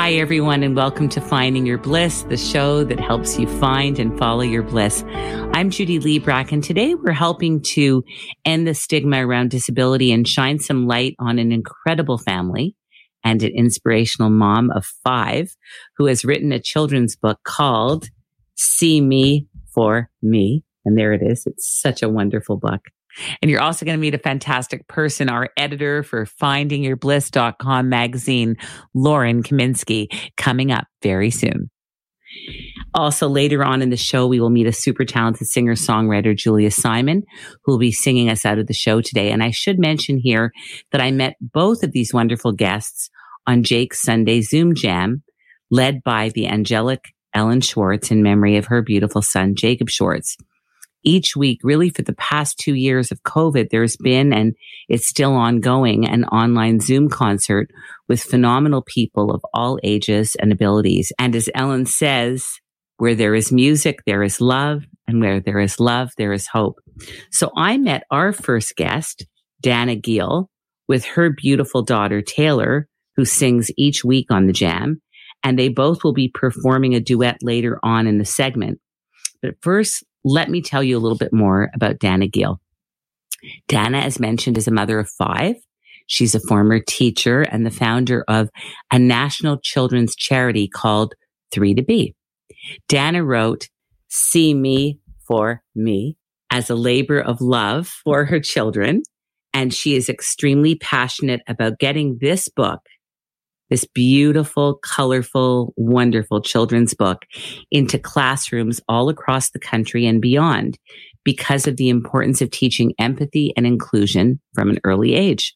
Hi, everyone, and welcome to Finding Your Bliss, the show that helps you find and follow your bliss. I'm Judy Librach, and today we're helping to end the stigma around disability and shine some light on an incredible family and an inspirational mom of five who has written a children's book called See Me for Me. And there it is. It's such a wonderful book. And you're also going to meet a fantastic person, our editor for findingyourbliss.com magazine, Lauren Kaminsky, coming up very soon. Also, later on in the show, we will meet a super talented singer songwriter, Julia Simon, who will be singing us out of the show today. And I should mention here that I met both of these wonderful guests on Jake's Sunday Zoom Jam, led by the angelic Ellen Schwartz in memory of her beautiful son, Jacob Schwartz each week, really for the past two years of COVID, there's been, and it's still ongoing, an online Zoom concert with phenomenal people of all ages and abilities. And as Ellen says, where there is music, there is love. And where there is love, there is hope. So I met our first guest, Dana Geall, with her beautiful daughter, Taylor, who sings each week on the jam. And they both will be performing a duet later on in the segment. But first, let me tell you a little bit more about Dana Geall. Dana, as mentioned, is a mother of five. She's a former teacher and the founder of a national children's charity called 3 to Be. Dana wrote, See Me for Me as a labor of love for her children. And she is extremely passionate about getting this book this beautiful, colorful, wonderful children's book into classrooms all across the country and beyond because of the importance of teaching empathy and inclusion from an early age.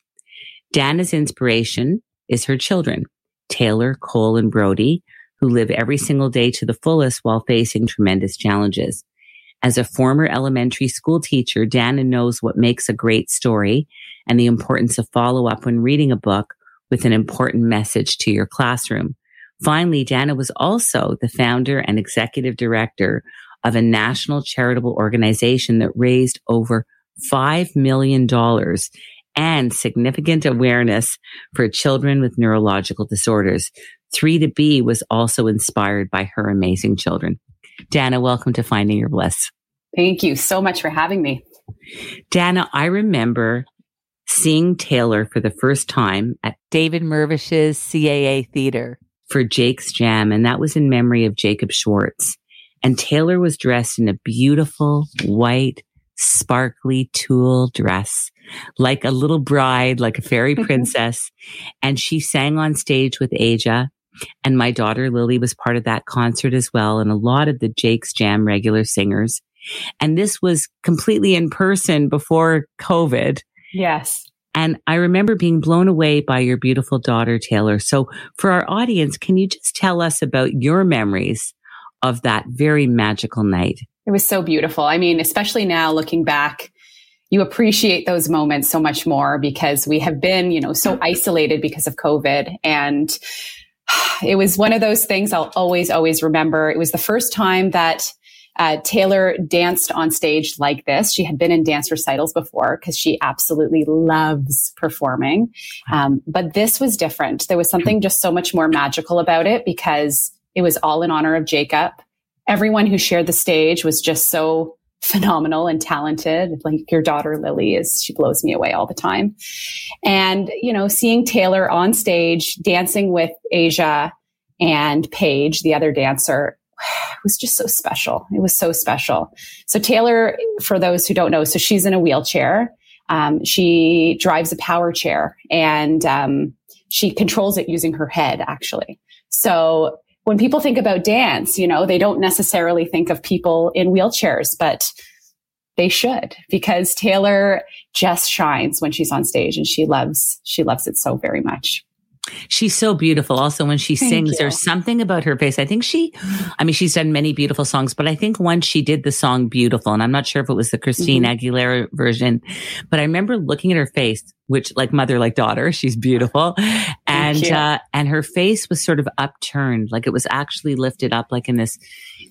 Dana's inspiration is her children, Taylor, Cole, and Brody, who live every single day to the fullest while facing tremendous challenges. As a former elementary school teacher, Dana knows what makes a great story and the importance of follow up when reading a book with an important message to your classroom. Finally, Dana was also the founder and executive director of a national charitable organization that raised over $5 million and significant awareness for children with neurological disorders. 3 to Be was also inspired by her amazing children. Dana, welcome to Finding Your Bliss. Thank you so much for having me. Dana, I remember seeing Taylor for the first time at David Mirvish's CAA Theater for Jake's Jam, and that was in memory of Jacob Schwartz. And Taylor was dressed in a beautiful white, sparkly tulle dress, like a little bride, like a fairy mm-hmm. princess. and she sang on stage with Aja. And my daughter Lily was part of that concert as well, and a lot of the Jake's Jam regular singers. And this was completely in person before COVID. Yes. And I remember being blown away by your beautiful daughter, Taylor. So for our audience, can you just tell us about your memories of that very magical night? It was so beautiful. I mean, especially now looking back, you appreciate those moments so much more because we have been, you know, so isolated because of COVID. And it was one of those things I'll always, always remember. It was the first time that uh, Taylor danced on stage like this. She had been in dance recitals before because she absolutely loves performing. Um, but this was different. There was something just so much more magical about it because it was all in honor of Jacob. Everyone who shared the stage was just so phenomenal and talented. Like your daughter Lily is, she blows me away all the time. And, you know, seeing Taylor on stage dancing with Asia and Paige, the other dancer, was just so special. It was so special. So Taylor, for those who don't know, so she's in a wheelchair. Um, she drives a power chair and um, she controls it using her head, actually. So when people think about dance, you know, they don't necessarily think of people in wheelchairs, but they should because Taylor just shines when she's on stage and she loves, she loves it so very much. She's so beautiful. Also, when she Thank sings, you. there's something about her face. I think she, I mean, she's done many beautiful songs, but I think once she did the song Beautiful, and I'm not sure if it was the Christine Mm-hmm. Aguilera version, but I remember looking at her face, which like mother, like daughter, she's beautiful. And, uh, and her face was sort of upturned, like it was actually lifted up, like in this,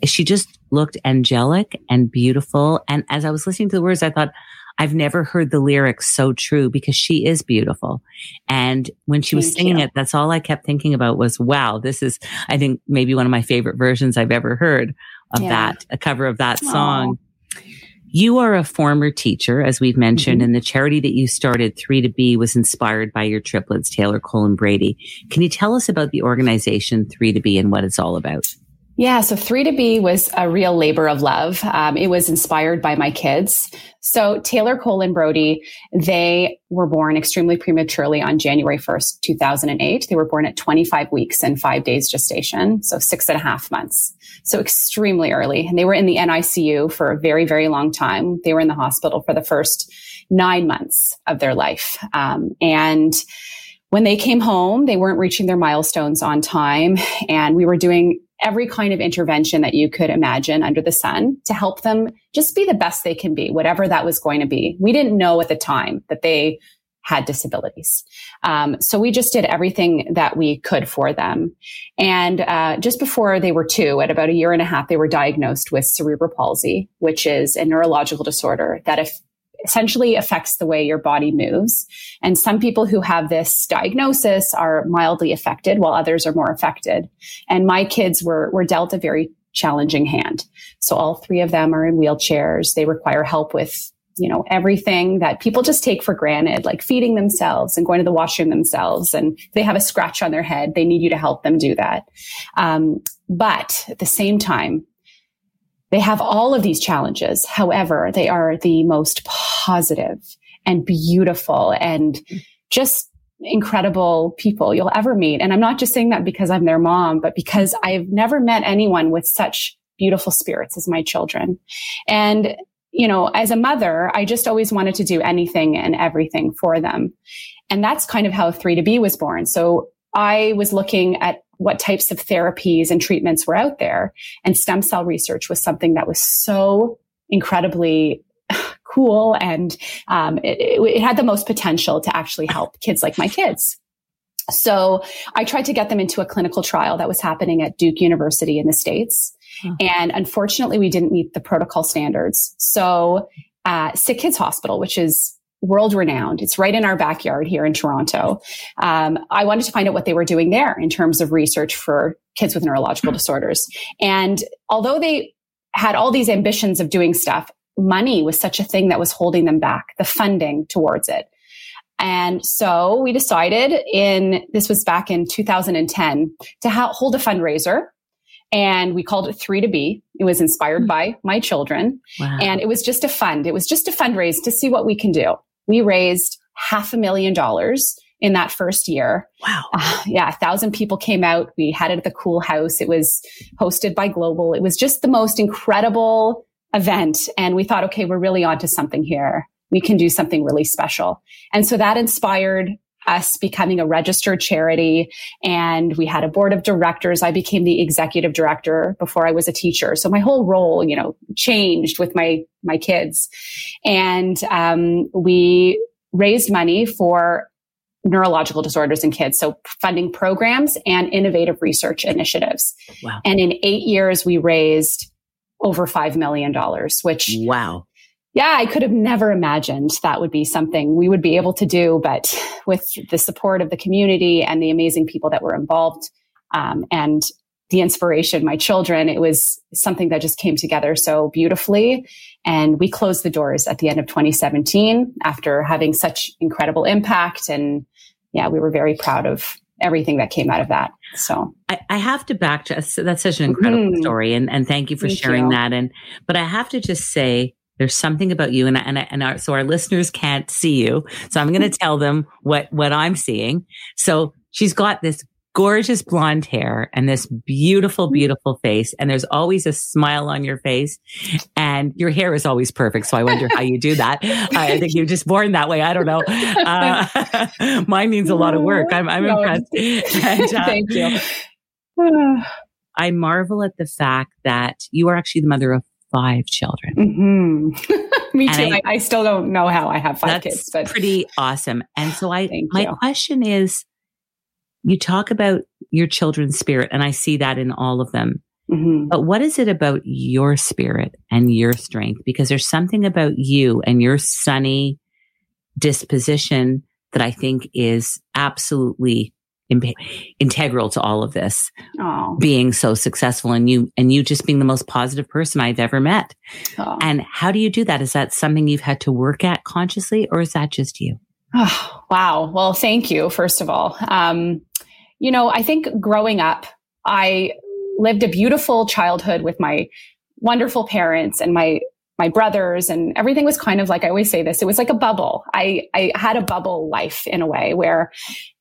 she just looked angelic and beautiful. And as I was listening to the words, I thought, I've never heard the lyrics so true because she is beautiful. And when she was singing you. it, that's all I kept thinking about was, wow, this is, I think maybe one of my favorite versions I've ever heard of Yeah. that, a cover of that Aw. song. You are a former teacher, as we've mentioned, Mhm. and the charity that you started, Three to Be, was inspired by your triplets, Taylor, Cole, and Brady. Can you tell us about the organization Three to Be and what it's all about? Yeah, so Three to Be was a real labor of love. Um, it was inspired by my kids. So Taylor, Cole, and Brody, they were born extremely prematurely on January 1st, 2008. They were born at 25 weeks and five days gestation, so six and a half months. So extremely early. And they were in the NICU for a very, very long time. They were in the hospital for the first nine months of their life. Um, and when they came home, they weren't reaching their milestones on time. And we were doing every kind of intervention that you could imagine under the sun to help them just be the best they can be, whatever that was going to be. We didn't know at the time that they had disabilities. Um, so we just did everything that we could for them. And uh, just before they were two, at about a year and a half, they were diagnosed with cerebral palsy, which is a neurological disorder that if essentially affects the way your body moves. And some people who have this diagnosis are mildly affected while others are more affected. And my kids were, were dealt a very challenging hand. So all three of them are in wheelchairs. They require help with, you know, everything that people just take for granted, like feeding themselves and going to the washroom themselves. And they have a scratch on their head, they need you to help them do that. Um, but at the same time, they have all of these challenges. However, they are the most positive and beautiful and just incredible people you'll ever meet. And I'm not just saying that because I'm their mom, but because I've never met anyone with such beautiful spirits as my children. And, you know, as a mother, I just always wanted to do anything and everything for them. And that's kind of how 3 to be was born. So I was looking at what types of therapies and treatments were out there. And stem cell research was something that was so incredibly cool and um, it, it, had the most potential to actually help kids like my kids. So I tried to get them into a clinical trial that was happening at Duke University in the States. And unfortunately, we didn't meet the protocol standards. So uh, Sick Kids Hospital, which is world renowned. It's right in our backyard here in Toronto. Um, I wanted to find out what they were doing there in terms of research for kids with neurological disorders. And although they had all these ambitions of doing stuff, money was such a thing that was holding them back, the funding towards it. And so we decided in, this was back in 2010 to ha- hold a fundraiser and we called it three to be. It was inspired by my children Wow. and it was just a fund. It was just a fundraise to see what we can do. We raised half a million dollars in that first year. wow. Uh, yeah, a thousand people came out. We had it at the Kool Haus. It was hosted by Global. It was just the most incredible event. And we thought, okay, we're really onto something here. We can do something really special. And so that inspired us becoming a registered charity and we had a board of directors. I became the executive director before I was a teacher. So my whole role, you know, changed with my, my kids. And, um, we raised money for neurological disorders in kids. So funding programs and innovative research initiatives. Wow. And in eight years, we raised over $5 million, which Wow. Yeah, I could have never imagined that would be something we would be able to do. But with the support of the community and the amazing people that were involved um, and the inspiration, my children, it was something that just came together so beautifully. And we closed the doors at the end of 2017 after having such incredible impact. And yeah, we were very proud of everything that came out of that. So I, I have to back to that's such an incredible Mhm. story and, and thank you for Thank sharing you. that. And, but I have to just say, there's something about you and, and, and our, so our listeners can't see you. So I'm going to tell them what, what I'm seeing. So she's got this gorgeous blonde hair and this beautiful, mm-hmm. beautiful face. And there's always a smile on your face and your hair is always perfect. So I wonder how you do that. I think you're just born that way. I don't know. Uh, mine needs a lot of work. I'm, I'm impressed. And, uh, Thank you. I marvel at the fact that you are actually the mother of five children. Mm-hmm. Me too. I, I, still don't know how I have five kids, but pretty awesome. And so I, my you. question is, you talk about your children's spirit, and I see that in all of them. Mm-hmm. But what is it about your spirit and your strength? Because there's something about you and your sunny disposition that I think is absolutely integral to all of this Aww. being so successful and you and you just being the most positive person I've ever met. Aww. And how do you do that? Is that something you've had to work at consciously or is that just you? Oh, wow. Well, thank you, first of all. Um, you know, I think growing up, I lived a beautiful childhood with my wonderful parents and my my brothers and everything was kind of like I always say this, it was like a bubble. I, I had a bubble life in a way where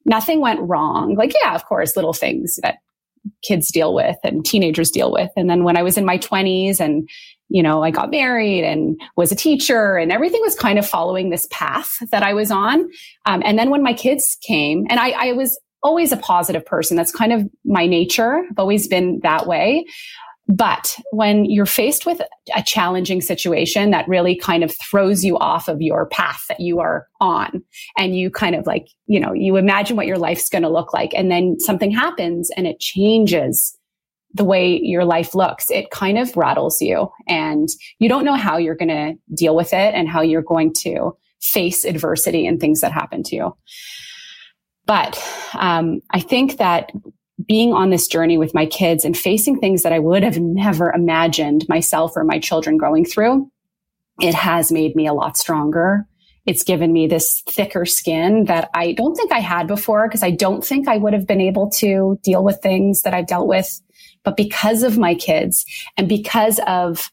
nothing went wrong. Like, yeah, of course, little things that kids deal with and teenagers deal with. And then when I was in my 20s and, you know, I got married and was a teacher and everything was kind of following this path that I was on. Um, and then when my kids came and I, I was always a positive person. That's kind of my nature. I've always been that way. But when you're faced with a challenging situation that really kind of throws you off of your path that you are on, and you kind of like, you know, you imagine what your life's going to look like, and then something happens and it changes the way your life looks, it kind of rattles you, and you don't know how you're going to deal with it and how you're going to face adversity and things that happen to you. But um, I think that being on this journey with my kids and facing things that I would have never imagined myself or my children going through, it has made me a lot stronger. It's given me this thicker skin that I don't think I had before because I don't think I would have been able to deal with things that I've dealt with. But because of my kids and because of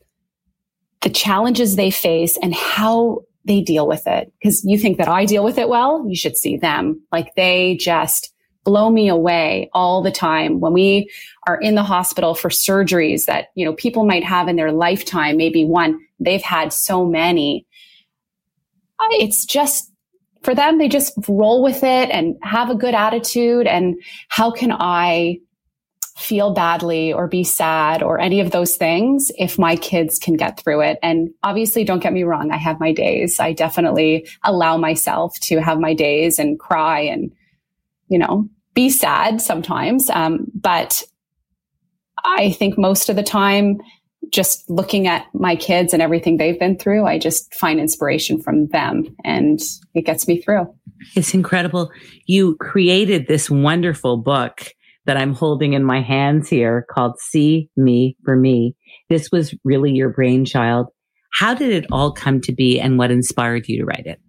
the challenges they face and how they deal with it, because you think that I deal with it well, you should see them. Like they just, blow me away all the time when we are in the hospital for surgeries that, you know, people might have in their lifetime, maybe one, they've had so many. It's just for them, they just roll with it and have a good attitude. And how can I feel badly or be sad or any of those things if my kids can get through it. And obviously, don't get me wrong, I have my days. I definitely allow myself to have my days and cry and, you know, be sad sometimes. Um, but I think most of the time, just looking at my kids and everything they've been through, I just find inspiration from them and it gets me through. It's incredible. You created this wonderful book that I'm holding in my hands here called See Me for Me. This was really your brainchild. How did it all come to be and what inspired you to write it?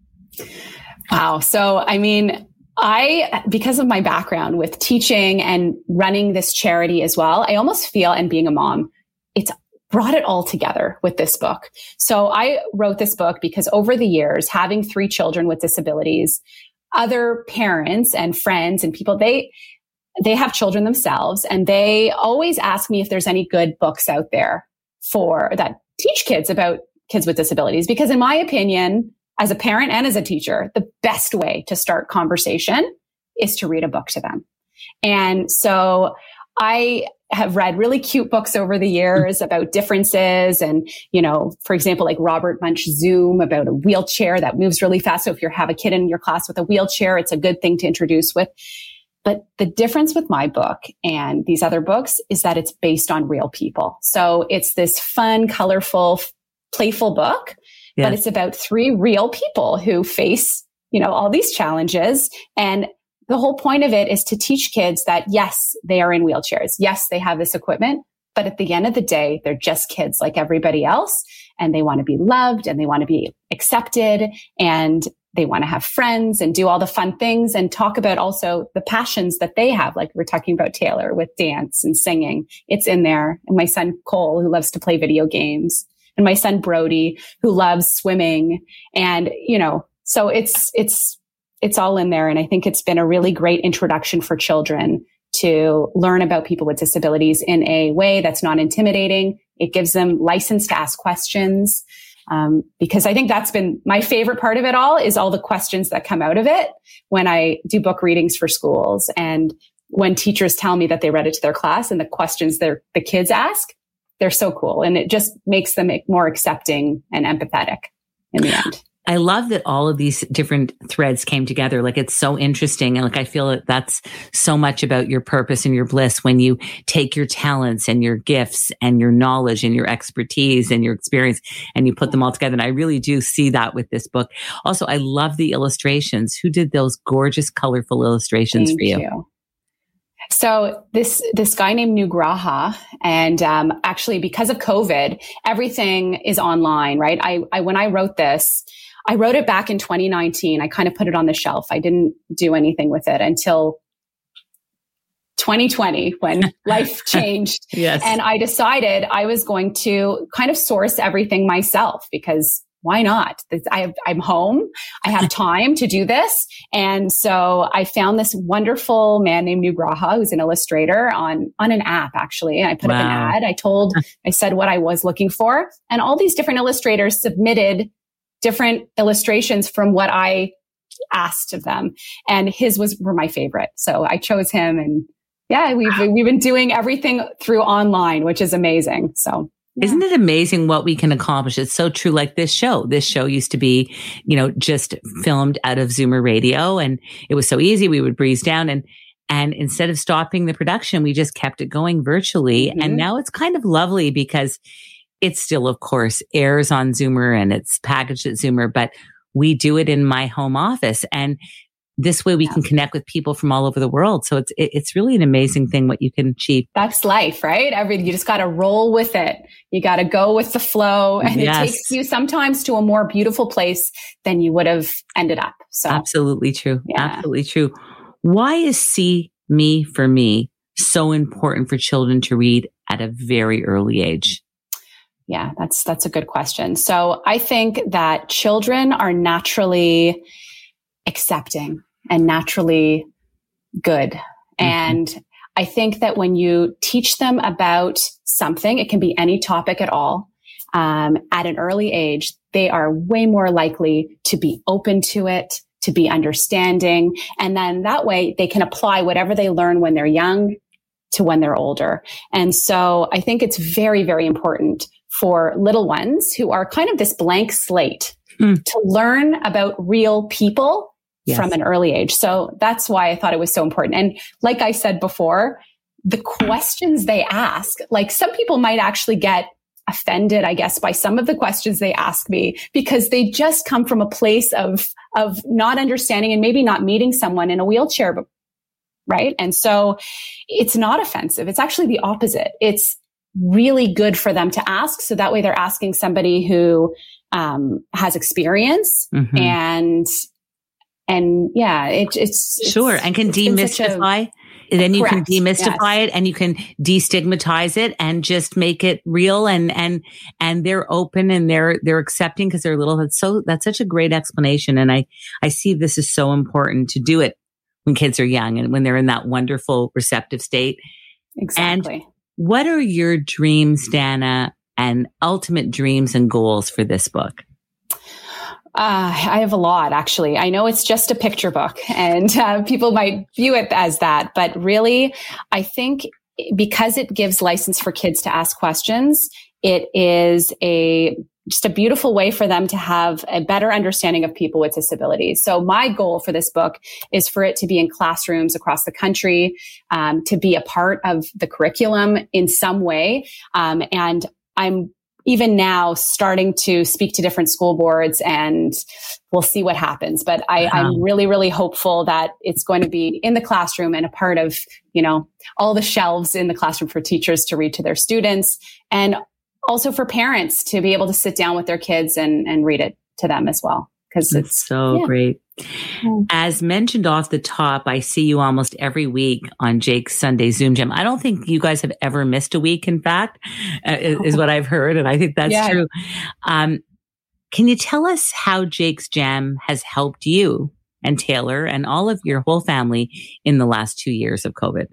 Wow. So, I mean, I, because of my background with teaching and running this charity as well, I almost feel, and being a mom, it's brought it all together with this book. So I wrote this book because over the years, having three children with disabilities, other parents and friends and people, they, they have children themselves and they always ask me if there's any good books out there for that teach kids about kids with disabilities. Because in my opinion, as a parent and as a teacher, the best way to start conversation is to read a book to them. And so I have read really cute books over the years about differences and, you know, for example, like Robert Munsch Zoom about a wheelchair that moves really fast. So if you have a kid in your class with a wheelchair, it's a good thing to introduce with. But the difference with my book and these other books is that it's based on real people. So it's this fun, colorful, playful book but it's about three real people who face, you know, all these challenges. And the whole point of it is to teach kids that yes, they are in wheelchairs. Yes, they have this equipment, but at the end of the day, they're just kids like everybody else. And they want to be loved and they want to be accepted and they want to have friends and do all the fun things and talk about also the passions that they have. Like we're talking about Taylor with dance and singing. It's in there. And my son Cole, who loves to play video games and my son Brody, who loves swimming. And, you know, so it's, it's, it's all in there. And I think it's been a really great introduction for children to learn about people with disabilities in a way that's not intimidating. It gives them license to ask questions. Um, because I think that's been my favorite part of it all is all the questions that come out of it when I do book readings for schools and when teachers tell me that they read it to their class and the questions their the kids ask, they're so cool. And it just makes them more accepting and empathetic in the end. I love that all of these different threads came together. Like it's so interesting. And like I feel that that's so much about your purpose and your bliss when you take your talents and your gifts and your knowledge and your expertise and your experience and you put them all together. And I really do see that with this book. Also, I love the illustrations. Who did those gorgeous, colorful illustrations Thank for you? you. So this this guy named Nugraha, and um, actually because of COVID, everything is online, right? I, I when I wrote this, I wrote it back in 2019. I kind of put it on the shelf. I didn't do anything with it until 2020 when life changed. yes. And I decided I was going to kind of source everything myself because why not? I am home. I have time to do this. And so I found this wonderful man named Nugraha, who's an illustrator on, on an app, actually. And I put wow. up an ad. I told, I said what I was looking for. And all these different illustrators submitted different illustrations from what I asked of them. And his was were my favorite. So I chose him and yeah, we've wow. we've been doing everything through online, which is amazing. So yeah. Isn't it amazing what we can accomplish? It's so true. Like this show, this show used to be, you know, just filmed out of Zoomer radio and it was so easy. We would breeze down and, and instead of stopping the production, we just kept it going virtually. Mm-hmm. And now it's kind of lovely because it still, of course, airs on Zoomer and it's packaged at Zoomer, but we do it in my home office. And this way we yeah. can connect with people from all over the world. So it's, it's really an amazing thing what you can achieve. That's life, right? Every, you just got to roll with it. You got to go with the flow and yes. it takes you sometimes to a more beautiful place than you would have ended up. So absolutely true. Yeah. Absolutely true. Why is see me for me so important for children to read at a very early age? Yeah, that's that's a good question. So I think that children are naturally accepting and naturally good. Mm-hmm. And I think that when you teach them about something, it can be any topic at all, um, at an early age, they are way more likely to be open to it, to be understanding. And then that way they can apply whatever they learn when they're young to when they're older. And so I think it's very, very important for little ones who are kind of this blank slate mm. to learn about real people yes. from an early age. So that's why I thought it was so important. And like I said before, the questions they ask, like some people might actually get offended, I guess, by some of the questions they ask me because they just come from a place of, of not understanding and maybe not meeting someone in a wheelchair, right? And so it's not offensive. It's actually the opposite. It's really good for them to ask. So that way they're asking somebody who um, has experience mm-hmm. and and yeah, it, it's, it's sure and can demystify. A, then you correct, can demystify yes. it and you can destigmatize it and just make it real and and and they're open and they're they're accepting because they're little. That's so that's such a great explanation, and I I see this is so important to do it when kids are young and when they're in that wonderful receptive state. Exactly. And what are your dreams, Dana, and ultimate dreams and goals for this book? Uh, I have a lot, actually. I know it's just a picture book, and uh, people might view it as that, but really, I think because it gives license for kids to ask questions, it is a just a beautiful way for them to have a better understanding of people with disabilities. So my goal for this book is for it to be in classrooms across the country, um, to be a part of the curriculum in some way. Um, and I'm even now starting to speak to different school boards and we'll see what happens. But I, am uh-huh. really, really hopeful that it's going to be in the classroom and a part of, you know, all the shelves in the classroom for teachers to read to their students and also for parents to be able to sit down with their kids and, and read it to them as well. Cause it's so yeah. great. As mentioned off the top, I see you almost every week on Jake's Sunday Zoom Jam. I don't think you guys have ever missed a week, in fact, uh, is, is, what I've heard. And I think that's yeah. true. Um, can you tell us how Jake's Jam has helped you and Taylor and all of your whole family in the last two years of COVID?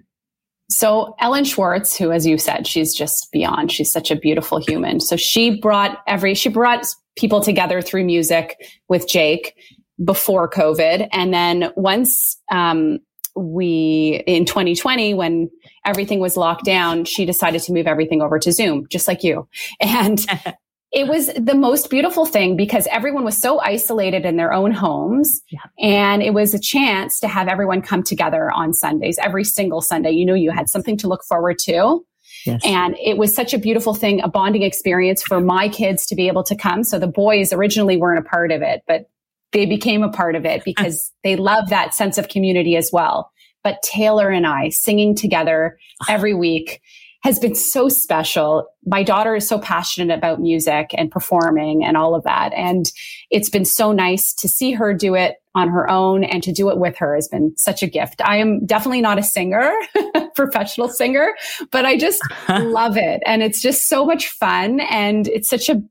so Ellen Schwartz, who, as you said, she's just beyond. She's such a beautiful human. So she brought every she brought people together through music with Jake before COVID, and then once um, we in 2020 when everything was locked down, she decided to move everything over to Zoom, just like you, and. it was the most beautiful thing because everyone was so isolated in their own homes. Yeah. And it was a chance to have everyone come together on Sundays, every single Sunday. You knew you had something to look forward to. Yes. And it was such a beautiful thing, a bonding experience for my kids to be able to come. So the boys originally weren't a part of it, but they became a part of it because they love that sense of community as well. But Taylor and I singing together every week has been so special. My daughter is so passionate about music and performing and all of that. And it's been so nice to see her do it on her own and to do it with her has been such a gift. I am definitely not a singer, professional singer, but I just love it. And it's just so much fun. And it's such a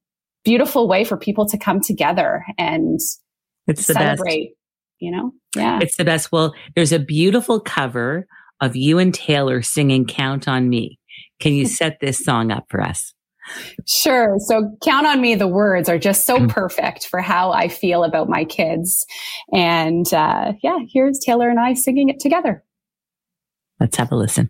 beautiful way for people to come together and it's celebrate, best. you know? Yeah. It's the best. Well, there's a beautiful cover of you and Taylor singing Count on Me. Can you set this song up for us? Sure. So count on me. The words are just so mm. perfect for how I feel about my kids. And uh, yeah, here's Taylor and I singing it together. Let's have a listen.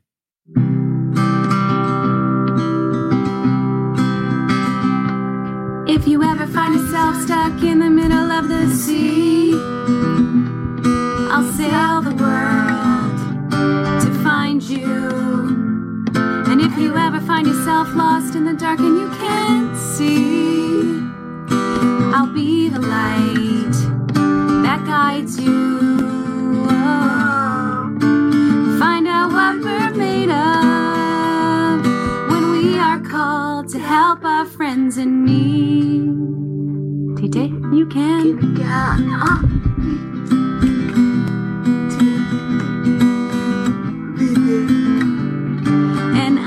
Stuck in the middle of the sea, I'll sail the world to find you. And if you ever find yourself lost in the dark and you can't see, I'll be the light that guides you. Find out what we're made of when we are called to help our friends in need. You can.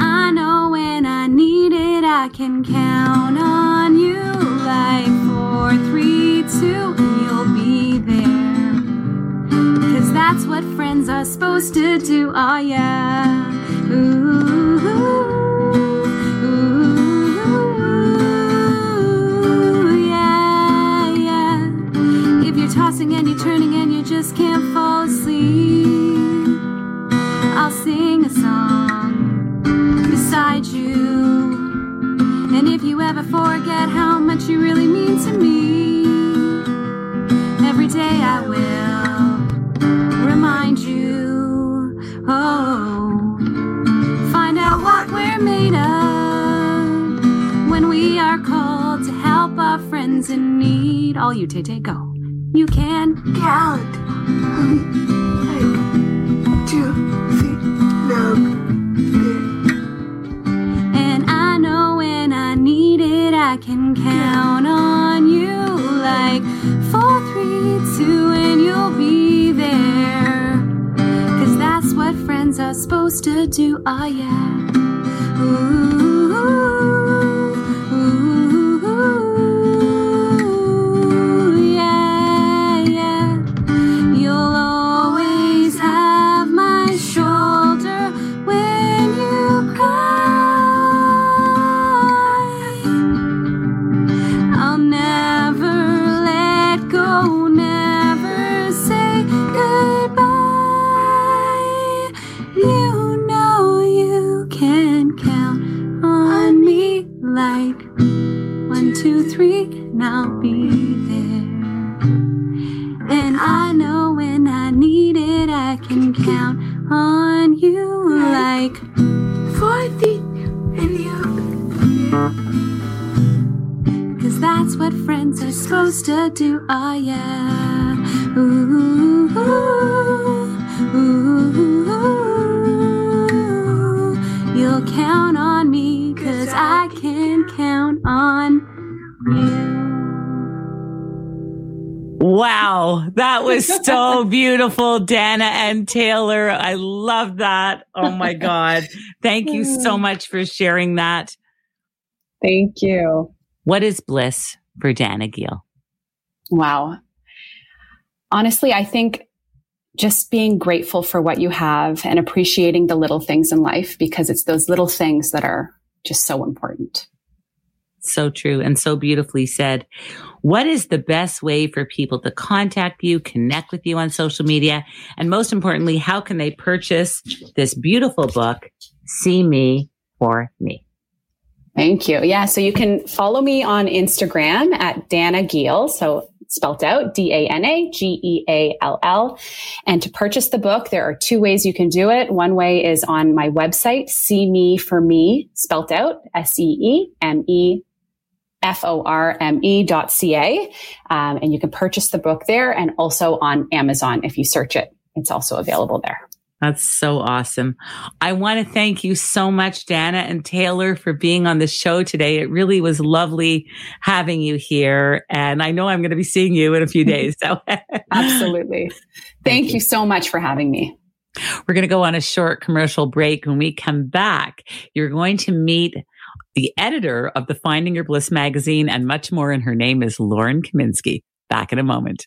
I know when I need it, I can count on you like four, three, two, and you'll be there. Cause that's what friends are supposed to do, oh yeah. Ooh, turning and you just can't fall asleep, I'll sing a song beside you. And if you ever forget how much you really mean to me, every day I will remind you. Oh, find out what we're made of when we are called to help our friends in need. All you, Tay Tay, go. You can count. One, two, three, love. I know when I need it I can count on you like four, three, two, and you'll be there. Cause that's what friends are supposed to do. Oh, yeah. Ooh. So beautiful, Dana and Taylor. I love that. Oh my God. Thank you so much for sharing that. Thank you. What is bliss for Dana Geall? Wow. Honestly, I think just being grateful for what you have and appreciating the little things in life because it's those little things that are just so important. So true and so beautifully said. What is the best way for people to contact you, connect with you on social media? And most importantly, how can they purchase this beautiful book, See Me for Me? Thank you. Yeah. So you can follow me on Instagram at Dana Geall. So spelt out D A N A G E A L L. And to purchase the book, there are two ways you can do it. One way is on my website, See Me for Me, spelt out S E E M E F-O-R-M-E dot C-A. Um, and you can purchase the book there and also on Amazon if you search it. It's also available there. That's so awesome. I want to thank you so much, Dana and Taylor, for being on the show today. It really was lovely having you here. And I know I'm going to be seeing you in a few days. So absolutely. Thank, thank you. you so much for having me. We're going to go on a short commercial break. When we come back, you're going to meet the editor of the Finding Your Bliss magazine and much more. And her name is Lauren Kaminsky. Back in a moment.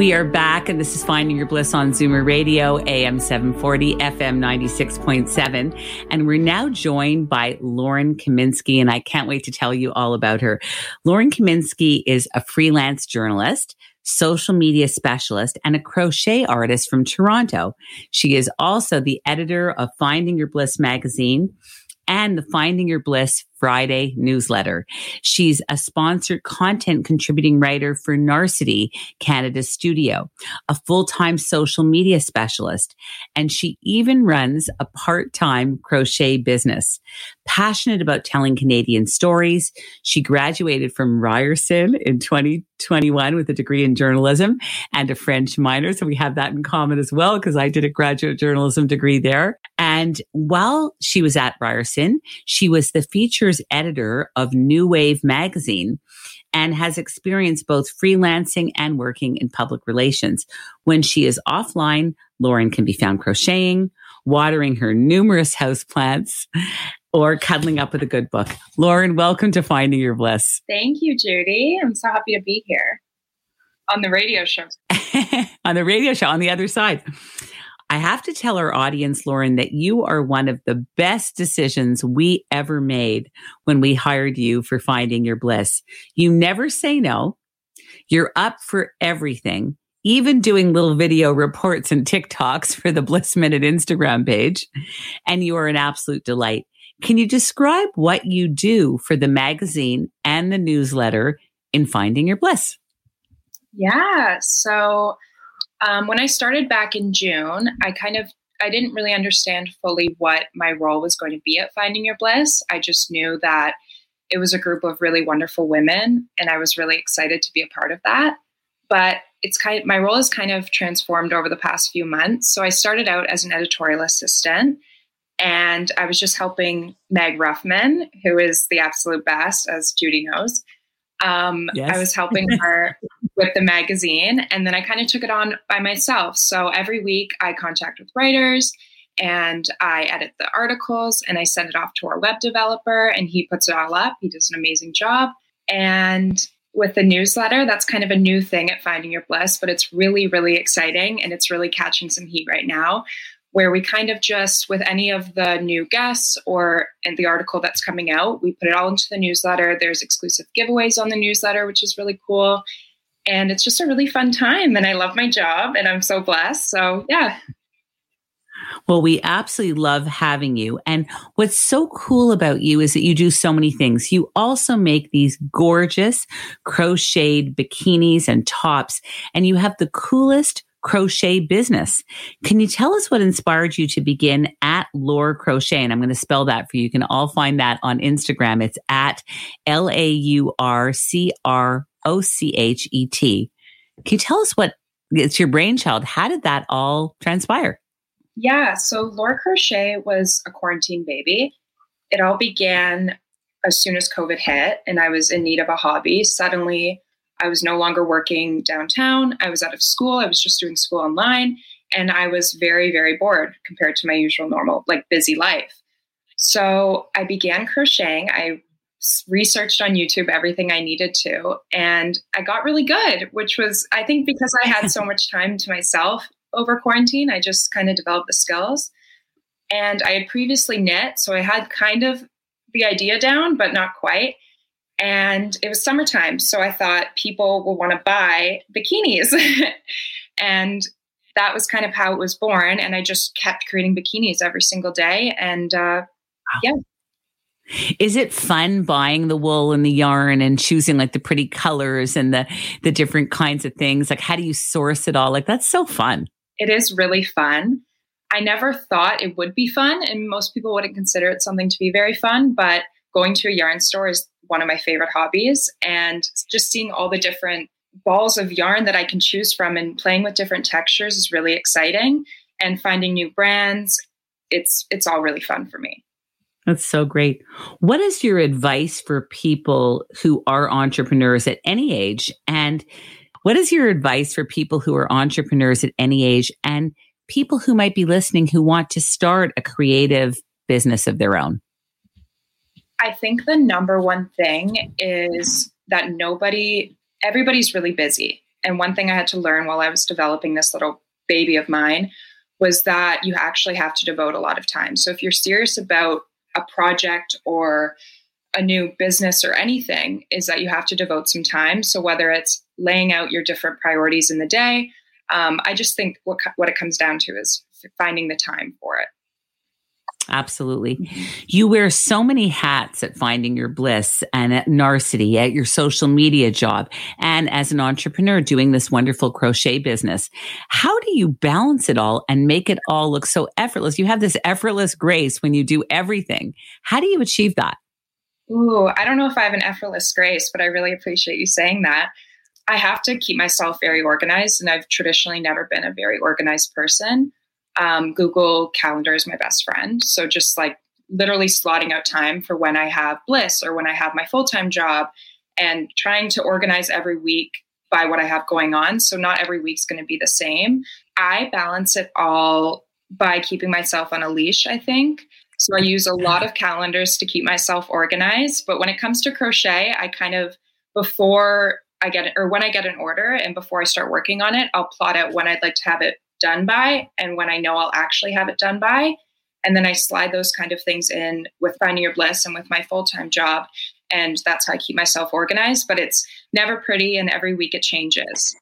We are back, and this is Finding Your Bliss on Zoomer Radio, AM 740, FM 96.7. And we're now joined by Lauren Kaminsky, and I can't wait to tell you all about her. Lauren Kaminsky is a freelance journalist social media specialist, and a crochet artist from Toronto. She is also the editor of Finding Your Bliss magazine and the Finding Your Bliss Friday newsletter. She's a sponsored content contributing writer for Narcity Canada Studio, a full-time social media specialist, and she even runs a part-time crochet business. Passionate about telling Canadian stories, she graduated from Ryerson in 2021 with a degree in journalism and a French minor. So we have that in common as well because I did a graduate journalism degree there. And while she was at Ryerson, she was the editor of New Wave magazine and has experienced both freelancing and working in public relations. When she is offline, Lauren can be found crocheting, watering her numerous houseplants, or cuddling up with a good book. Lauren, welcome to Finding Your Bliss. Thank you, Judy. I'm so happy to be here on the radio show. on the radio show on the other side. I have to tell our audience, Lauren, that you are one of the best decisions we ever made when we hired you for finding your bliss. You never say no. You're up for everything, even doing little video reports and TikToks for the Bliss Minute Instagram page. And you are an absolute delight. Can you describe what you do for the magazine and the newsletter in Finding Your Bliss? Yeah. So, um, when I started back in June, I kind of I didn't really understand fully what my role was going to be at Finding Your Bliss. I just knew that it was a group of really wonderful women, and I was really excited to be a part of that. But it's kind of, my role has kind of transformed over the past few months. So I started out as an editorial assistant, and I was just helping Meg Ruffman, who is the absolute best, as Judy knows. Um, yes. I was helping her with the magazine, and then I kind of took it on by myself. So every week I contact with writers and I edit the articles and I send it off to our web developer, and he puts it all up. He does an amazing job. And with the newsletter, that's kind of a new thing at Finding Your Bliss, but it's really, really exciting and it's really catching some heat right now where we kind of just, with any of the new guests or in the article that's coming out, we put it all into the newsletter. There's exclusive giveaways on the newsletter, which is really cool. And it's just a really fun time. And I love my job and I'm so blessed. So, yeah. Well, we absolutely love having you. And what's so cool about you is that you do so many things. You also make these gorgeous crocheted bikinis and tops, and you have the coolest crochet business. Can you tell us what inspired you to begin at Laur Crochet? And I'm going to spell that for you. You can all find that on Instagram. It's at L A U R C R O C H E T. Can you tell us what it's your brainchild? How did that all transpire? Yeah, so Laur Crochet was a quarantine baby. It all began as soon as COVID hit, and I was in need of a hobby. Suddenly, I was no longer working downtown. I was out of school. I was just doing school online, and I was very, very bored compared to my usual normal, like busy life. So I began crocheting. I researched on YouTube everything I needed to, and I got really good, which was, I think, because I had so much time to myself over quarantine. I just kind of developed the skills. And I had previously knit, so I had kind of the idea down, but not quite. And it was summertime, so I thought people will want to buy bikinis. and that was kind of how it was born. And I just kept creating bikinis every single day. And uh, yeah. Is it fun buying the wool and the yarn and choosing like the pretty colors and the the different kinds of things? Like how do you source it all? Like that's so fun. It is really fun. I never thought it would be fun, and most people wouldn't consider it something to be very fun, but going to a yarn store is one of my favorite hobbies. And just seeing all the different balls of yarn that I can choose from and playing with different textures is really exciting. And finding new brands, it's it's all really fun for me. That's so great. What is your advice for people who are entrepreneurs at any age and what is your advice for people who are entrepreneurs at any age and people who might be listening who want to start a creative business of their own? I think the number one thing is that nobody, everybody's really busy. And one thing I had to learn while I was developing this little baby of mine was that you actually have to devote a lot of time. So if you're serious about a project or a new business or anything is that you have to devote some time. So whether it's laying out your different priorities in the day, um, I just think what what it comes down to is finding the time for it. Absolutely. Mm-hmm. You wear so many hats at Finding Your Bliss and at Narcity, at your social media job, and as an entrepreneur doing this wonderful crochet business. How do you balance it all and make it all look so effortless? You have this effortless grace when you do everything. How do you achieve that? Ooh, I don't know if I have an effortless grace, but I really appreciate you saying that. I have to keep myself very organized, and I've traditionally never been a very organized person. Um, Google Calendar is my best friend. So just like literally slotting out time for when I have bliss or when I have my full time job and trying to organize every week by what I have going on. So not every week's going to be the same. I balance it all by keeping myself on a leash, I think. So I use a lot of calendars to keep myself organized. But when it comes to crochet, I kind of, before I get it, or when I get an order and before I start working on it, I'll plot out when I'd like to have it done by and when I know I'll actually have it done by. And then I slide those kind of things in with Finding Your Bliss and with my full time job. And that's how I keep myself organized. But it's never pretty, and every week it changes.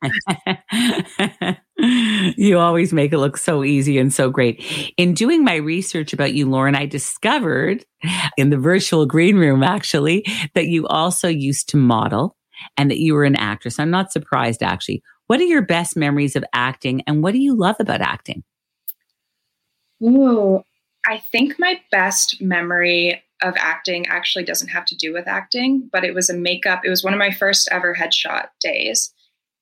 you always make it look so easy and so great. In doing my research about you, Lauren, I discovered in the virtual green room actually that you also used to model and that you were an actress. I'm not surprised actually. What are your best memories of acting and what do you love about acting? Ooh, I think my best memory of acting actually doesn't have to do with acting, but it was a makeup. It was one of my first ever headshot days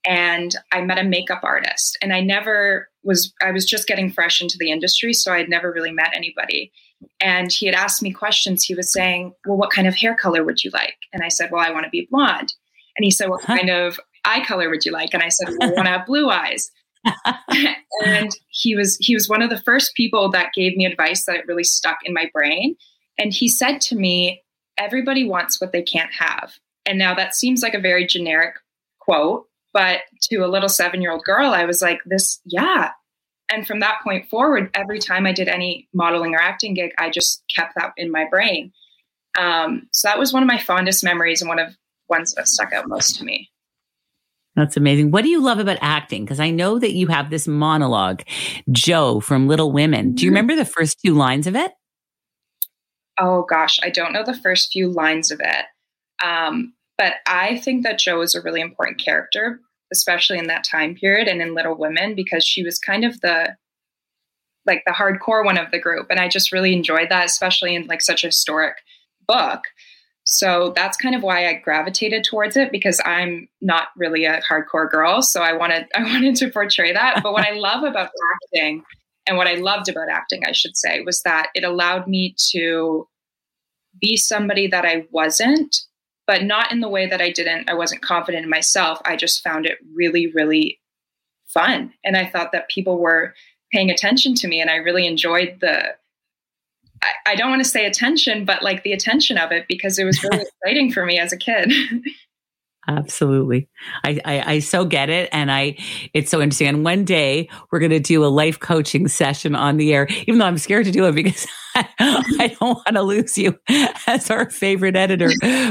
and I met a makeup artist. And I never was, I was just getting fresh into the industry, so I had never really met anybody. And he had asked me questions. He was saying, Well, what kind of hair color would you like? And I said, Well, I want to be blonde. And he said, What kind of eye color would you like? And I said, well, I want to have blue eyes. and he was he was one of the first people that gave me advice that it really stuck in my brain. And he said to me, Everybody wants what they can't have. And now that seems like a very generic quote, but to a little seven year old girl, I was like, this, yeah. And from that point forward, every time I did any modeling or acting gig, I just kept that in my brain. Um, so that was one of my fondest memories and one of ones that stuck out most to me. That's amazing. What do you love about acting? Because I know that you have this monologue, Jo from Little Women. Do you mm-hmm. remember the first two lines of it? Oh gosh, I don't know the first few lines of it. Um, but I think that Jo is a really important character, especially in that time period and in Little Women, because she was kind of the like the hardcore one of the group. And I just really enjoyed that, especially in like such a historic book. So that's kind of why I gravitated towards it because I'm not really a hardcore girl. So I wanted I wanted to portray that. But what I love about acting and what I loved about acting, I should say, was that it allowed me to be somebody that I wasn't, but not in the way that I didn't, I wasn't confident in myself. I just found it really, really fun. And I thought that people were paying attention to me and I really enjoyed the I, I don't want to say attention, but like the attention of it because it was really exciting for me as a kid. Absolutely. I, I, I, so get it. And I, it's so interesting. And one day we're going to do a life coaching session on the air, even though I'm scared to do it because I, I don't want to lose you as our favorite editor,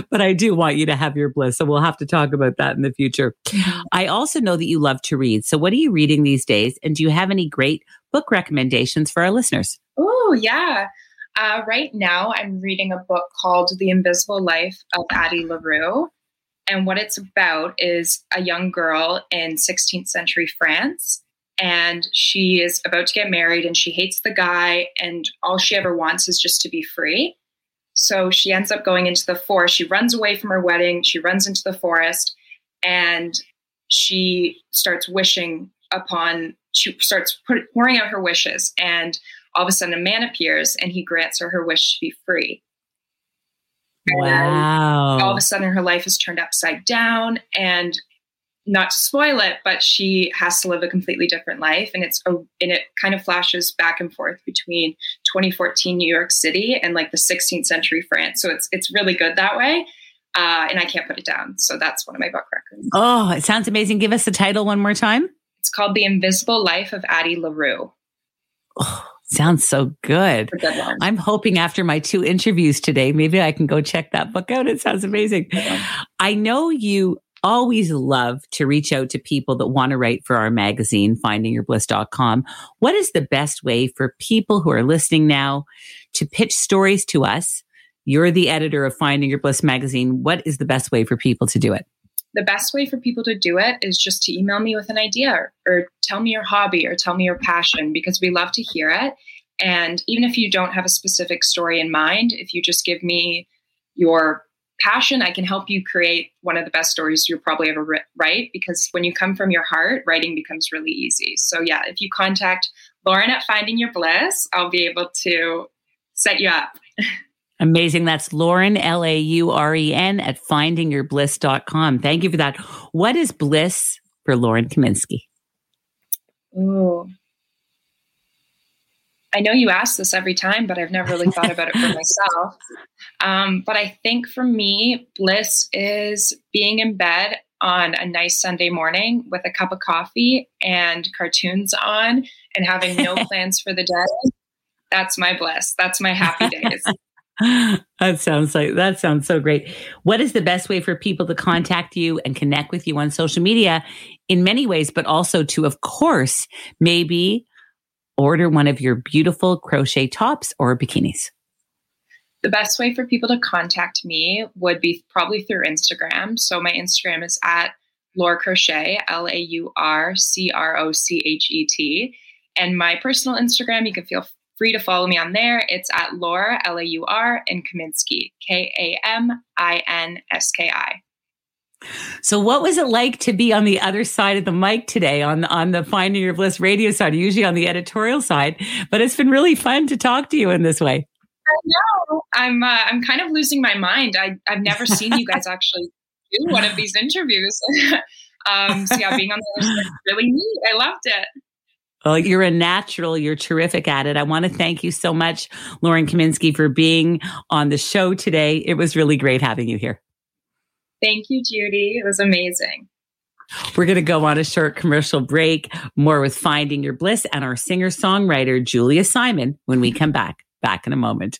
but I do want you to have your bliss. So we'll have to talk about that in the future. Mm-hmm. I also know that you love to read. So what are you reading these days? And do you have any great book recommendations for our listeners? Oh, yeah. Uh, right now, I'm reading a book called The Invisible Life of Addie LaRue. And what it's about is a young girl in 16th century France. And she is about to get married and she hates the guy. And all she ever wants is just to be free. So she ends up going into the forest. She runs away from her wedding. She runs into the forest and she starts wishing upon, she starts pouring out her wishes. And all of a sudden, a man appears and he grants her her wish to be free. Wow. All of a sudden, her life is turned upside down. And not to spoil it, but she has to live a completely different life. And it's a, and it kind of flashes back and forth between 2014 New York City and like the 16th century France. So it's it's really good that way. Uh, and I can't put it down. So that's one of my book records. Oh, it sounds amazing. Give us the title one more time. It's called The Invisible Life of Addie LaRue. Oh, Sounds so good. I'm hoping after my two interviews today, maybe I can go check that book out. It sounds amazing. I know you always love to reach out to people that want to write for our magazine, findingyourbliss.com. What is the best way for people who are listening now to pitch stories to us? You're the editor of Finding Your Bliss magazine. What is the best way for people to do it? The best way for people to do it is just to email me with an idea or, tell me your hobby or tell me your passion because we love to hear it. And even if you don't have a specific story in mind, if you just give me your passion, I can help you create one of the best stories you'll probably ever write because when you come from your heart, writing becomes really easy. So, yeah, if you contact Lauren at Finding Your Bliss, I'll be able to set you up. Amazing. That's Lauren, L A U R E N, at findingyourbliss.com. Thank you for that. What is bliss for Lauren Kaminsky? Oh, I know you ask this every time, but I've never really thought about it for myself. Um, but I think for me, bliss is being in bed on a nice Sunday morning with a cup of coffee and cartoons on and having no plans for the day. That's my bliss. That's my happy days. that sounds like that sounds so great. What is the best way for people to contact you and connect with you on social media in many ways, but also to, of course, maybe order one of your beautiful crochet tops or bikinis? The best way for people to contact me would be probably through Instagram. So my Instagram is at Laur Crochet, L A U R C R O C H E T. And my personal Instagram, you can feel free to follow me on there. It's at Laura, L A U R, and Kaminsky, K A M I N S K I. So, what was it like to be on the other side of the mic today, on on the Finding Your Bliss radio side, usually on the editorial side? But it's been really fun to talk to you in this way. I know. I'm uh, I'm kind of losing my mind. I I've never seen you guys actually do one of these interviews. um, so yeah, being on the other side really neat. I loved it. Well, you're a natural. You're terrific at it. I want to thank you so much, Lauren Kaminsky, for being on the show today. It was really great having you here. Thank you, Judy. It was amazing. We're going to go on a short commercial break, more with Finding Your Bliss and our singer songwriter, Julia Simon, when we come back. Back in a moment.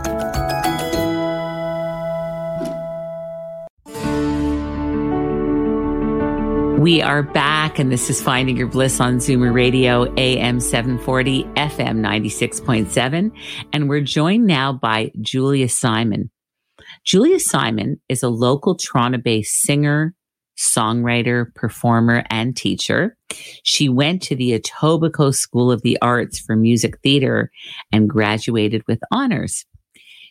We are back, and this is Finding Your Bliss on Zoomer Radio, AM 740, FM 96.7. And we're joined now by Julia Simon. Julia Simon is a local Toronto based singer, songwriter, performer, and teacher. She went to the Etobicoke School of the Arts for Music Theater and graduated with honors.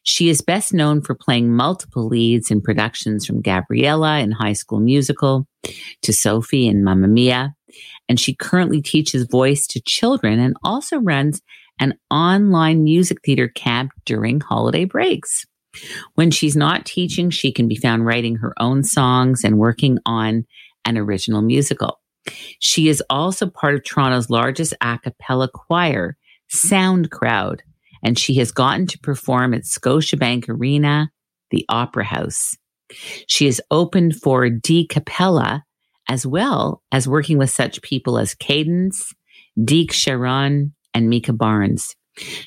She is best known for playing multiple leads in productions from Gabriella in High School Musical to Sophie in Mamma Mia. And she currently teaches voice to children and also runs an online music theater camp during holiday breaks. When she's not teaching, she can be found writing her own songs and working on an original musical. She is also part of Toronto's largest a cappella choir, Sound Crowd, and she has gotten to perform at Scotiabank Arena, the Opera House. She has opened for DCappella as well as working with such people as Cadence, Deke Sharon, and Mika Barnes.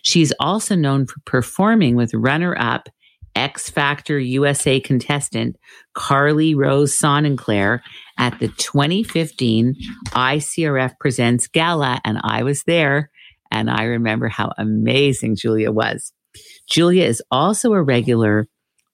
She's also known for performing with runner up X Factor USA contestant Carly Rose Sonenclar at the 2015 ICRF Presents Gala, and I was there and I remember how amazing Julia was. Julia is also a regular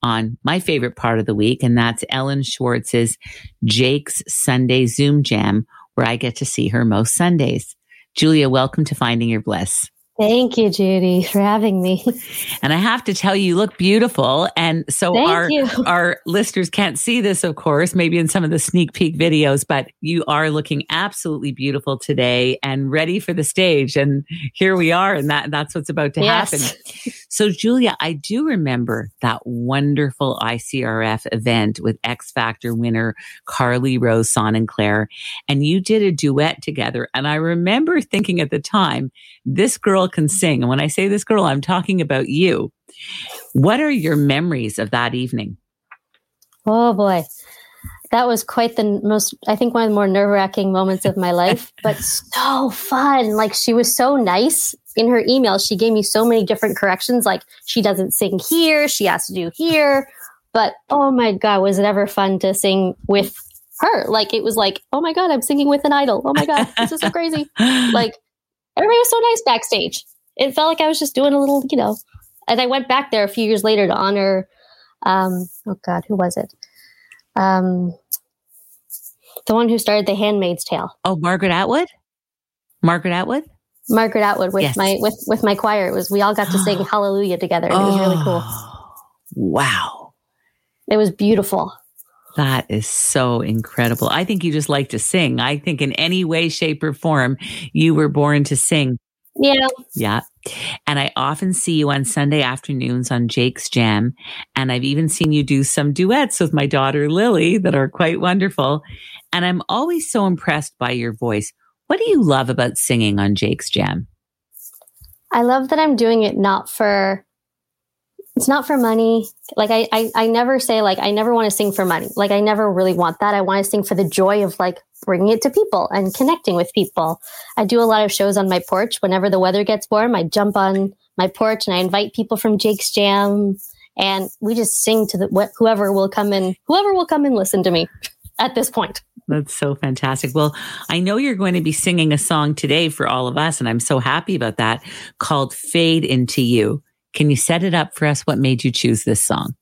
on my favorite part of the week, and that's Ellen Schwartz's Jake's Sunday Zoom Jam, where I get to see her most Sundays. Julia, welcome to Finding Your Bliss. Thank you, Judy, for having me. And I have to tell you, you look beautiful. And so Thank our you. our listeners can't see this, of course, maybe in some of the sneak peek videos, but you are looking absolutely beautiful today and ready for the stage. And here we are, and that that's what's about to Yes. happen. So, Julia, I do remember that wonderful ICRF event with X Factor winner Carly Rose Sonenclar, and you did a duet together. And I remember thinking at the time, this girl can sing. And when I say this girl, I'm talking about you. What are your memories of that evening? Oh boy. That was quite the most, I think, one of the more nerve wracking moments of my life, but so fun. Like, she was so nice in her email. She gave me so many different corrections. Like, she doesn't sing here, she has to do here. But oh my God, was it ever fun to sing with her? Like, it was like, oh my God, I'm singing with an idol. Oh my God, this is so crazy. Like, everybody was so nice backstage. It felt like I was just doing a little, you know. And I went back there a few years later to honor, um, oh God, who was it? Um, the one who started The Handmaid's Tale, oh, Margaret Atwood? Margaret Atwood? Margaret Atwood, with Yes. my with with my choir. It was we all got to sing Hallelujah together, and it was really cool. Oh, Wow. It was beautiful. That is so incredible. I think you just like to sing. I think in any way, shape, or form, you were born to sing. Yeah, Yeah. And I often see you on Sunday afternoons on Jake's Jam. And I've even seen you do some duets with my daughter Lily that are quite wonderful. And I'm always so impressed by your voice. What do you love about singing on Jake's Jam? I love that I'm doing it not for. It's not for money. Like I, I, I never say like I never want to sing for money. Like I never really want that. I want to sing for the joy of like bringing it to people and connecting with people. I do a lot of shows on my porch. Whenever the weather gets warm, I jump on my porch and I invite people from Jake's Jam, and we just sing to the wh- whoever will come in. Whoever will come and listen to me. At this point, That's so fantastic. Well, I know you're going to be singing a song today for all of us, and I'm so happy about that called Fade Into You. Can you set it up for us? What made you choose this song?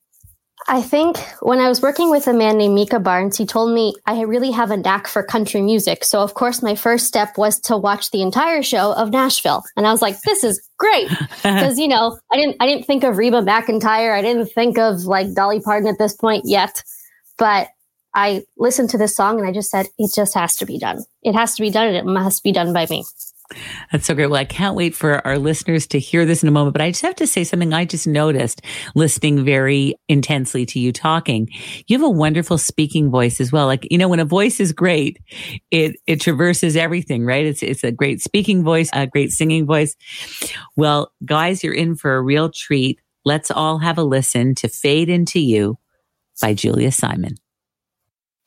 I think when I was working with a man named Mika Barnes, he told me I really have a knack for country music. So, of course, my first step was to watch the entire show of Nashville. And I was like, this is great. Because, you know, I didn't, I didn't think of Reba McEntire. I didn't think of like Dolly Parton at this point yet. But I listened to this song and I just said, it just has to be done. It has to be done and it must be done by me. That's so great. Well, I can't wait for our listeners to hear this in a moment, but I just have to say something I just noticed listening very intensely to you talking. You have a wonderful speaking voice as well. Like, you know, when a voice is great, it, it traverses everything, right? It's, it's a great speaking voice, a great singing voice. Well, guys, you're in for a real treat. Let's all have a listen to Fade Into You by Julia Simon.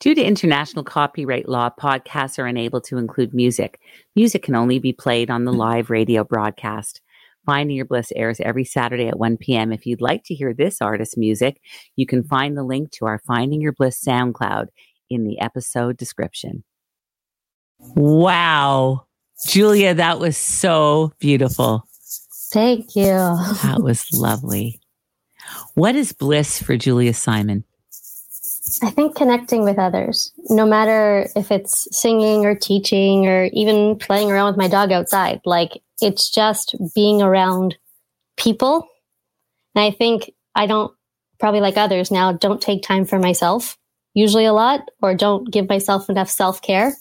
Due to international copyright law, podcasts are unable to include music. Music can only be played on the live radio broadcast. Finding Your Bliss airs every Saturday at 1 p.m. If you'd like to hear this artist's music, you can find the link to our Finding Your Bliss SoundCloud in the episode description. Wow. Julia, that was so beautiful. Thank you. That was lovely. What is bliss for Julia Simon? I think connecting with others, no matter if it's singing or teaching or even playing around with my dog outside, like it's just being around people. And I think I don't, probably like others now, don't take time for myself usually a lot or don't give myself enough self care.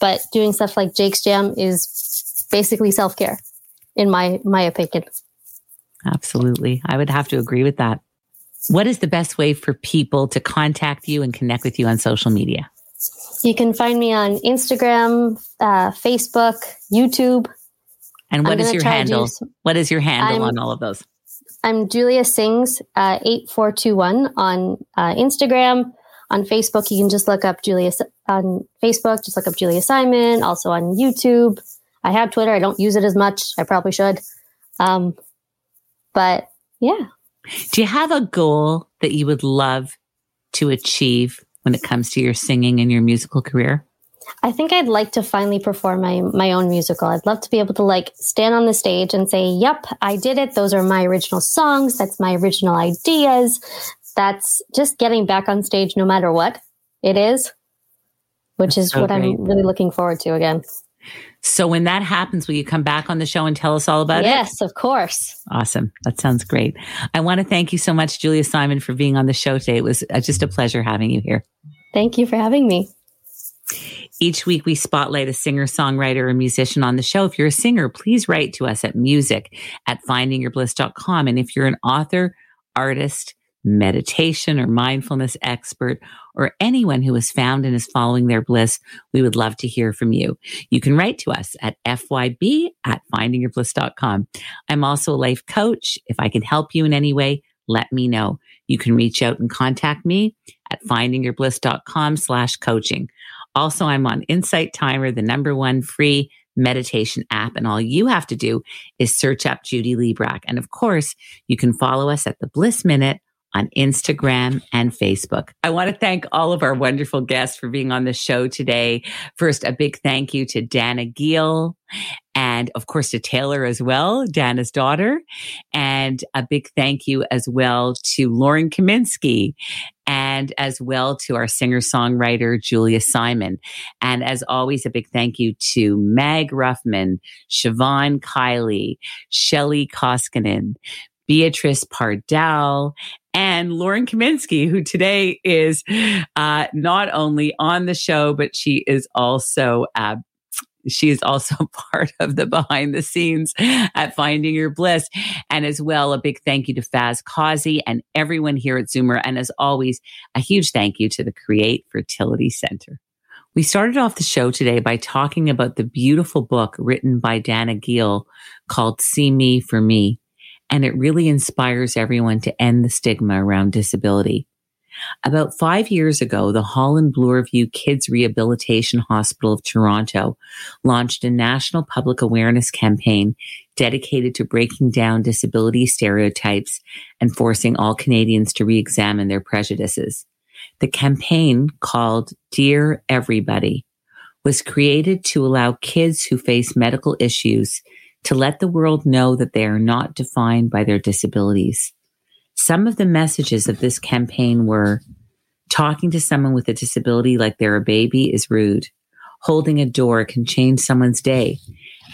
But doing stuff like Jake's Jam is basically self care, in my my opinion. Absolutely, I would have to agree with that. What is the best way for people to contact you and connect with you on social media? You can find me on Instagram, uh, Facebook, YouTube. And what is your handle? Some, what is your handle I'm, on all of those? I'm Julia Sings uh, eight four two one on uh, Instagram. On Facebook, you can just look up Julia on Facebook. Just look up Julia Simon. Also on YouTube. I have Twitter. I don't use it as much. I probably should. Um, but yeah. Do you have a goal that you would love to achieve when it comes to your singing and your musical career? I think I'd like to finally perform my my own musical. I'd love to be able to like stand on the stage and say, "Yep, I did it. Those are my original songs. That's my original ideas." That's just getting back on stage no matter what it is, which is so what great. I'm really looking forward to again. So when that happens, will you come back on the show and tell us all about yes, it? Yes, of course. Awesome. That sounds great. I want to thank you so much, Julia Simon, for being on the show today. It was uh, just a pleasure having you here. Thank you for having me. Each week, we spotlight a singer, songwriter, or musician on the show. If you're a singer, please write to us at music at findingyourbliss.com. And if you're an author, artist, meditation or mindfulness expert, or anyone who has found and is following their bliss, we would love to hear from you. You can write to us at fyb at findingyourbliss.com. I'm also a life coach. If I can help you in any way, let me know. You can reach out and contact me at findingyourbliss.com slash coaching. Also, I'm on Insight Timer, the number one free meditation app. And all you have to do is search up Judy Librach. And of course, you can follow us at the Bliss Minute on Instagram and Facebook. I want to thank all of our wonderful guests for being on the show today. First, a big thank you to Dana Geall and of course to Taylor as well, Dana's daughter. And a big thank you as well to Lauren Kaminsky and as well to our singer songwriter, Julia Simon. And as always, a big thank you to Meg Ruffman, Siobhan Kiley, Shelly Koskinen, Beatrice Pardell, and Lauren Kaminsky, who today is uh, not only on the show, but she is also uh, she is also part of the behind the scenes at Finding Your Bliss. And as well, a big thank you to Faz Causey and everyone here at Zoomer. And as always, a huge thank you to the Create Fertility Center. We started off the show today by talking about the beautiful book written by Dana Geall called See Me for Me and it really inspires everyone to end the stigma around disability. About five years ago, the Holland Bloorview Kids Rehabilitation Hospital of Toronto launched a national public awareness campaign dedicated to breaking down disability stereotypes and forcing all Canadians to re-examine their prejudices. The campaign called Dear Everybody was created to allow kids who face medical issues to let the world know that they are not defined by their disabilities. Some of the messages of this campaign were talking to someone with a disability like they're a baby is rude. Holding a door can change someone's day.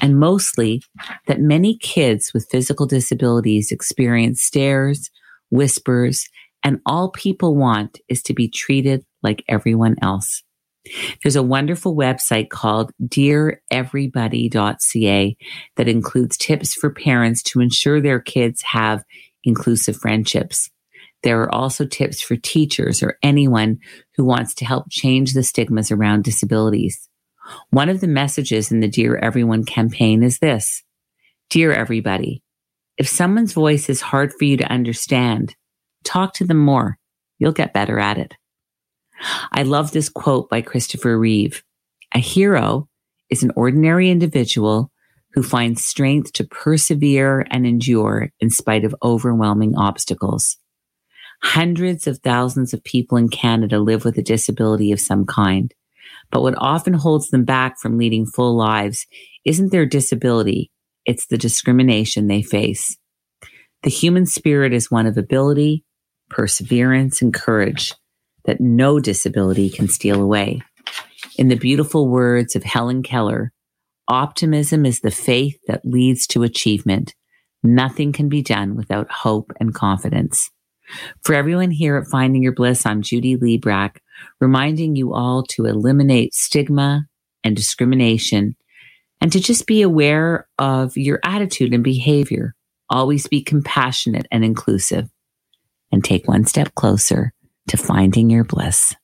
And mostly that many kids with physical disabilities experience stares, whispers, and all people want is to be treated like everyone else. There's a wonderful website called deareverybody.ca that includes tips for parents to ensure their kids have inclusive friendships. There are also tips for teachers or anyone who wants to help change the stigmas around disabilities. One of the messages in the Dear Everyone campaign is this Dear everybody, if someone's voice is hard for you to understand, talk to them more. You'll get better at it. I love this quote by Christopher Reeve. A hero is an ordinary individual who finds strength to persevere and endure in spite of overwhelming obstacles. Hundreds of thousands of people in Canada live with a disability of some kind, but what often holds them back from leading full lives isn't their disability, it's the discrimination they face. The human spirit is one of ability, perseverance, and courage that no disability can steal away. In the beautiful words of Helen Keller, optimism is the faith that leads to achievement. Nothing can be done without hope and confidence. For everyone here at Finding Your Bliss, I'm Judy Librach, reminding you all to eliminate stigma and discrimination and to just be aware of your attitude and behavior. Always be compassionate and inclusive and take one step closer to finding your bliss.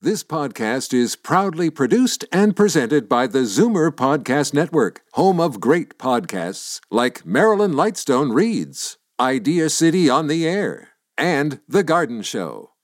This podcast is proudly produced and presented by the Zoomer Podcast Network, home of great podcasts like Marilyn Lightstone Reads, Idea City on the Air, and The Garden Show.